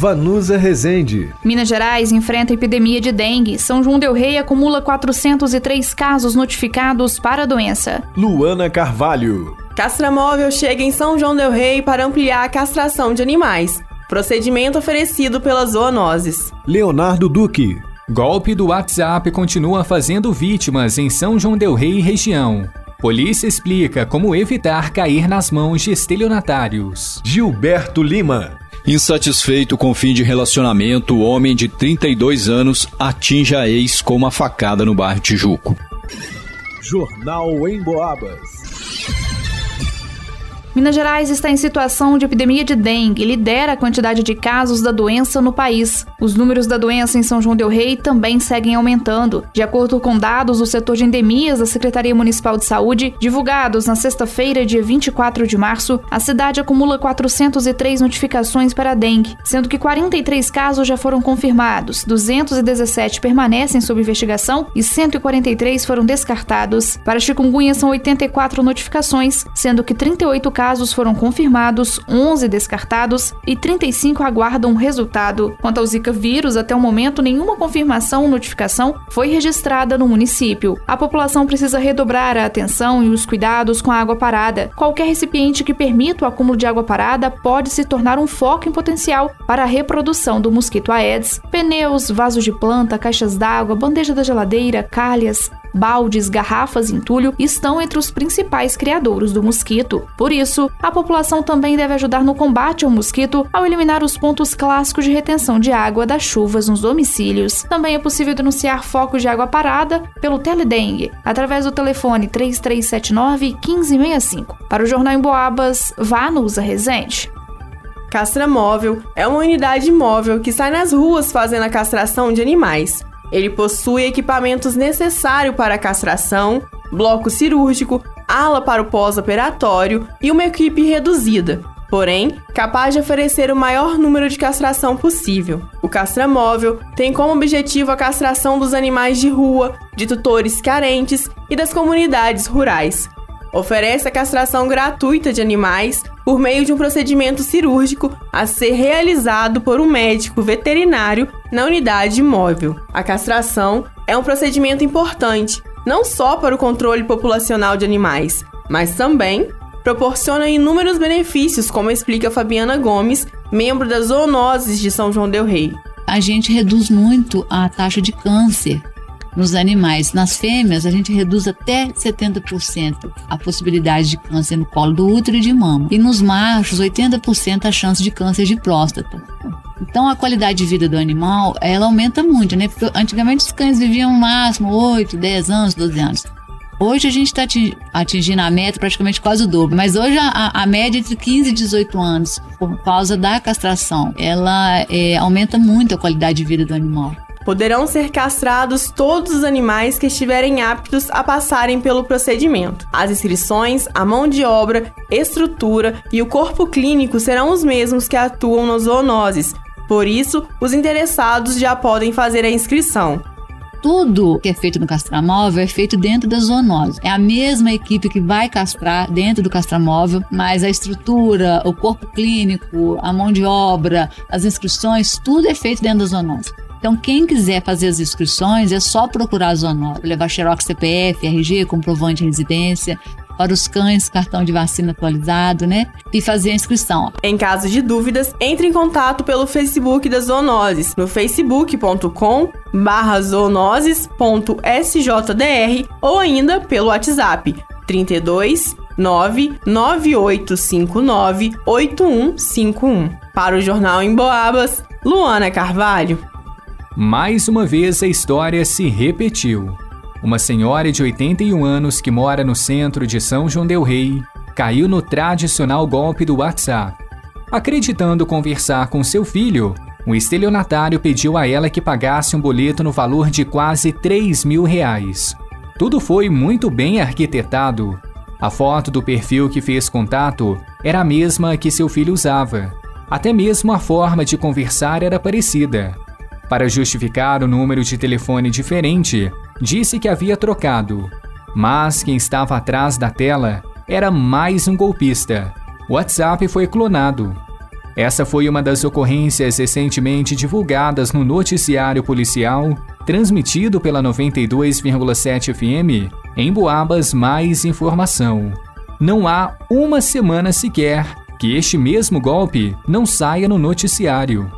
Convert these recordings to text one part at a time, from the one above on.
Vanusa Rezende. Minas Gerais enfrenta epidemia de dengue. São João Del Rei acumula 403 casos notificados para a doença. Luana Carvalho. Castramóvel chega em São João Del Rei para ampliar a castração de animais. Procedimento oferecido pelas zoonoses. Leonardo Duque. Golpe do WhatsApp continua fazendo vítimas em São João Del Rei e região. Polícia explica como evitar cair nas mãos de estelionatários. Gilberto Lima. Insatisfeito com o fim de relacionamento, o homem de 32 anos atinge a ex com uma facada no bairro Tijuco. Jornal em Boabas. Minas Gerais está em situação de epidemia de dengue e lidera a quantidade de casos da doença no país. Os números da doença em São João Del Rei também seguem aumentando. De acordo com dados do setor de endemias da Secretaria Municipal de Saúde, divulgados na sexta-feira, dia 24 de março, a cidade acumula 403 notificações para a dengue, sendo que 43 casos já foram confirmados, 217 permanecem sob investigação e 143 foram descartados. Para chikungunya são 84 notificações, sendo que 38 casos foram confirmados, 11 descartados e 35 aguardam resultado. Quanto ao Zika vírus, até o momento nenhuma confirmação ou notificação foi registrada no município. A população precisa redobrar a atenção e os cuidados com a água parada. Qualquer recipiente que permita o acúmulo de água parada pode se tornar um foco em potencial para a reprodução do mosquito Aedes. Pneus, vasos de planta, caixas d'água, bandeja da geladeira, calhas, baldes, garrafas entulho estão entre os principais criadouros do mosquito. Por isso, a população também deve ajudar no combate ao mosquito ao eliminar os pontos clássicos de retenção de água das chuvas nos domicílios. Também é possível denunciar focos de água parada pelo Teledengue, através do telefone 3379 1565. Para o Jornal em Boabas, vá no Usa Resente. Castra Móvel é uma unidade móvel que sai nas ruas fazendo a castração de animais. Ele possui equipamentos necessários para castração, bloco cirúrgico, ala para o pós-operatório e uma equipe reduzida, porém capaz de oferecer o maior número de castração possível. O castramóvel tem como objetivo a castração dos animais de rua, de tutores carentes e das comunidades rurais. Oferece a castração gratuita de animais por meio de um procedimento cirúrgico a ser realizado por um médico veterinário na unidade móvel. A castração é um procedimento importante, não só para o controle populacional de animais, mas também proporciona inúmeros benefícios, como explica Fabiana Gomes, membro das zoonoses de São João del Rei. A gente reduz muito a taxa de câncer nos animais. Nas fêmeas, a gente reduz até 70% a possibilidade de câncer no colo do útero e de mama. E nos machos, 80% a chance de câncer de próstata. Então a qualidade de vida do animal, ela aumenta muito, né? Porque antigamente os cães viviam no máximo 8, 10 anos, 12 anos. Hoje a gente está atingindo a meta praticamente quase o dobro, mas hoje a, a, média é entre 15 e 18 anos, por causa da castração, ela é, aumenta muito a qualidade de vida do animal. Poderão ser castrados todos os animais que estiverem aptos a passarem pelo procedimento. As inscrições, a mão de obra, estrutura e o corpo clínico serão os mesmos que atuam nas zoonoses. Por isso, os interessados já podem fazer a inscrição. Tudo que é feito no castramóvel é feito dentro da zoonose. É a mesma equipe que vai castrar dentro do castramóvel, mas a estrutura, o corpo clínico, a mão de obra, as inscrições, tudo é feito dentro da zoonose. Então, quem quiser fazer as inscrições, é só procurar a Zonora, levar xerox CPF, RG, comprovante de residência, para os cães, cartão de vacina atualizado, né? E fazer a inscrição. Em caso de dúvidas, entre em contato pelo Facebook das Zoonoses, no facebook.com barra zoonoses.sjdr ou ainda pelo WhatsApp 32 99859 8151. Para o Jornal em Boabas, Luana Carvalho. Mais uma vez a história se repetiu. Uma senhora de 81 anos que mora no centro de São João Del Rei caiu no tradicional golpe do WhatsApp. Acreditando conversar com seu filho, o estelionatário pediu a ela que pagasse um boleto no valor de quase 3 mil reais. Tudo foi muito bem arquitetado. A foto do perfil que fez contato era a mesma que seu filho usava. Até mesmo a forma de conversar era parecida. Para justificar o número de telefone diferente, disse que havia trocado. Mas quem estava atrás da tela era mais um golpista. O WhatsApp foi clonado. Essa foi uma das ocorrências recentemente divulgadas no noticiário policial, transmitido pela 92,7 FM, em Boabas Mais Informação. Não há uma semana sequer que este mesmo golpe não saia no noticiário.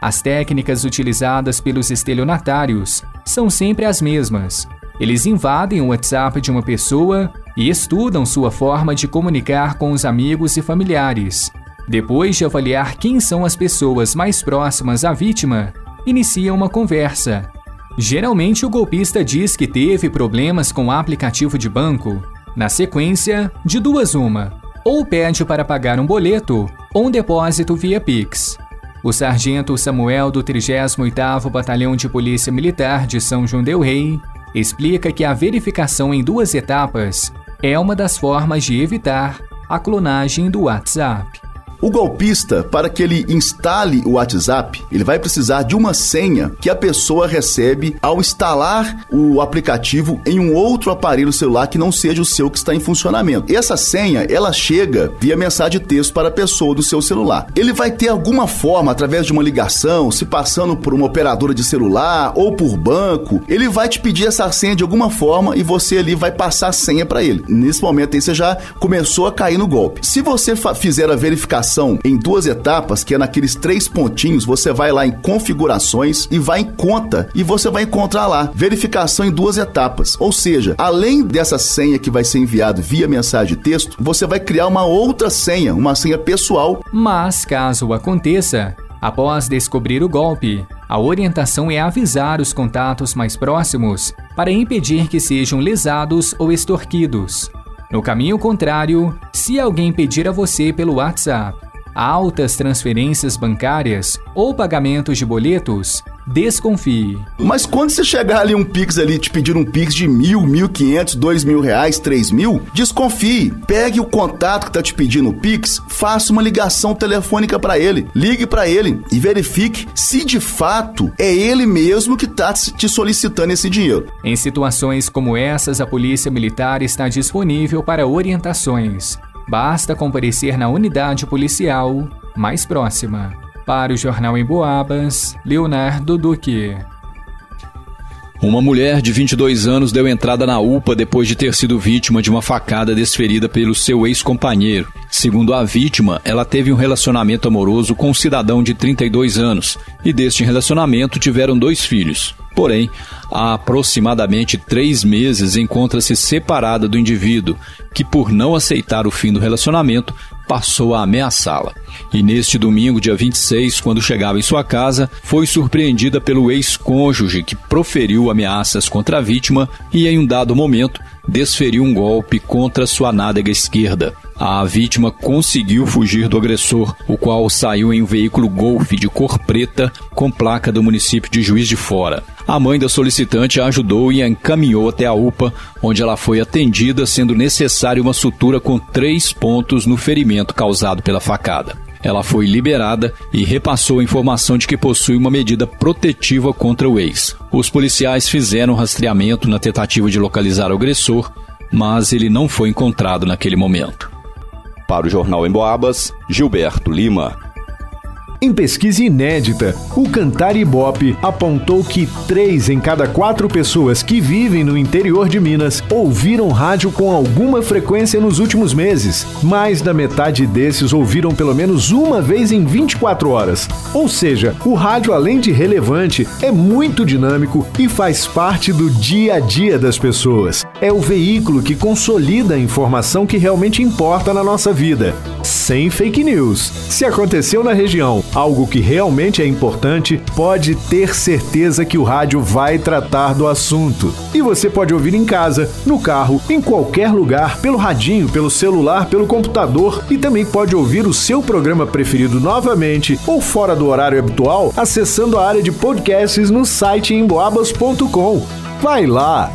As técnicas utilizadas pelos estelionatários são sempre as mesmas. Eles invadem o WhatsApp de uma pessoa e estudam sua forma de comunicar com os amigos e familiares. Depois de avaliar quem são as pessoas mais próximas à vítima, inicia uma conversa. Geralmente, o golpista diz que teve problemas com o aplicativo de banco. Na sequência, de duas uma, ou pede para pagar um boleto ou um depósito via Pix. O sargento Samuel do 38º Batalhão de Polícia Militar de São João del Rei explica que a verificação em duas etapas é uma das formas de evitar a clonagem do WhatsApp. O golpista, para que ele instale o WhatsApp, ele vai precisar de uma senha que a pessoa recebe ao instalar o aplicativo em um outro aparelho celular que não seja o seu que está em funcionamento. Essa senha, ela chega via mensagem de texto para a pessoa do seu celular. Ele vai ter alguma forma, através de uma ligação, se passando por uma operadora de celular ou por banco, ele vai te pedir essa senha de alguma forma e você ali vai passar a senha para ele. Nesse momento aí você já começou a cair no golpe. Se você fizer a verificação em duas etapas, que é naqueles três pontinhos, você vai lá em configurações e vai em conta e você vai encontrar lá verificação em duas etapas. Ou seja, além dessa senha que vai ser enviado via mensagem de texto, você vai criar uma outra senha, uma senha pessoal. Mas caso aconteça, após descobrir o golpe, a orientação é avisar os contatos mais próximos para impedir que sejam lesados ou extorquidos. No caminho contrário, se alguém pedir a você pelo WhatsApp altas transferências bancárias ou pagamentos de boletos, desconfie. Mas quando você chegar ali um Pix ali, te pedir um Pix de mil, mil quinhentos, dois mil reais, três mil, desconfie. Pegue o contato que tá te pedindo o Pix, faça uma ligação telefônica para ele, ligue para ele e verifique se de fato é ele mesmo que tá te solicitando esse dinheiro. Em situações como essas, a Polícia Militar está disponível para orientações. Basta comparecer na unidade policial mais próxima. Para o Jornal em Boabas, Leonardo Duque. Uma mulher de 22 anos deu entrada na UPA depois de ter sido vítima de uma facada desferida pelo seu ex-companheiro. Segundo a vítima, ela teve um relacionamento amoroso com um cidadão de 32 anos e deste relacionamento tiveram dois filhos. Porém, há aproximadamente três meses encontra-se separada do indivíduo, que, por não aceitar o fim do relacionamento, passou a ameaçá-la. E neste domingo, dia 26, quando chegava em sua casa, foi surpreendida pelo ex-cônjuge que proferiu ameaças contra a vítima e, em um dado momento, desferiu um golpe contra sua nádega esquerda. A vítima conseguiu fugir do agressor, o qual saiu em um veículo Golf de cor preta com placa do município de Juiz de Fora. A mãe da solicitante a ajudou e a encaminhou até a UPA, onde ela foi atendida, sendo necessária uma sutura com três pontos no ferimento causado pela facada. Ela foi liberada e repassou a informação de que possui uma medida protetiva contra o ex. Os policiais fizeram rastreamento na tentativa de localizar o agressor, mas ele não foi encontrado naquele momento. Para o Jornal em Boabas, Gilberto Lima. Em pesquisa inédita, o Cantar Ibope apontou que três em cada quatro pessoas que vivem no interior de Minas ouviram rádio com alguma frequência nos últimos meses. Mais da metade desses ouviram pelo menos uma vez em 24 horas. Ou seja, o rádio, além de relevante, é muito dinâmico e faz parte do dia a dia das pessoas. É o veículo que consolida a informação que realmente importa na nossa vida. Sem fake news. Se aconteceu na região algo que realmente é importante, pode ter certeza que o rádio vai tratar do assunto. E você pode ouvir em casa, no carro, em qualquer lugar, pelo radinho, pelo celular, pelo computador e também pode ouvir o seu programa preferido novamente ou fora do horário habitual acessando a área de podcasts no site emboabas.com. Vai lá!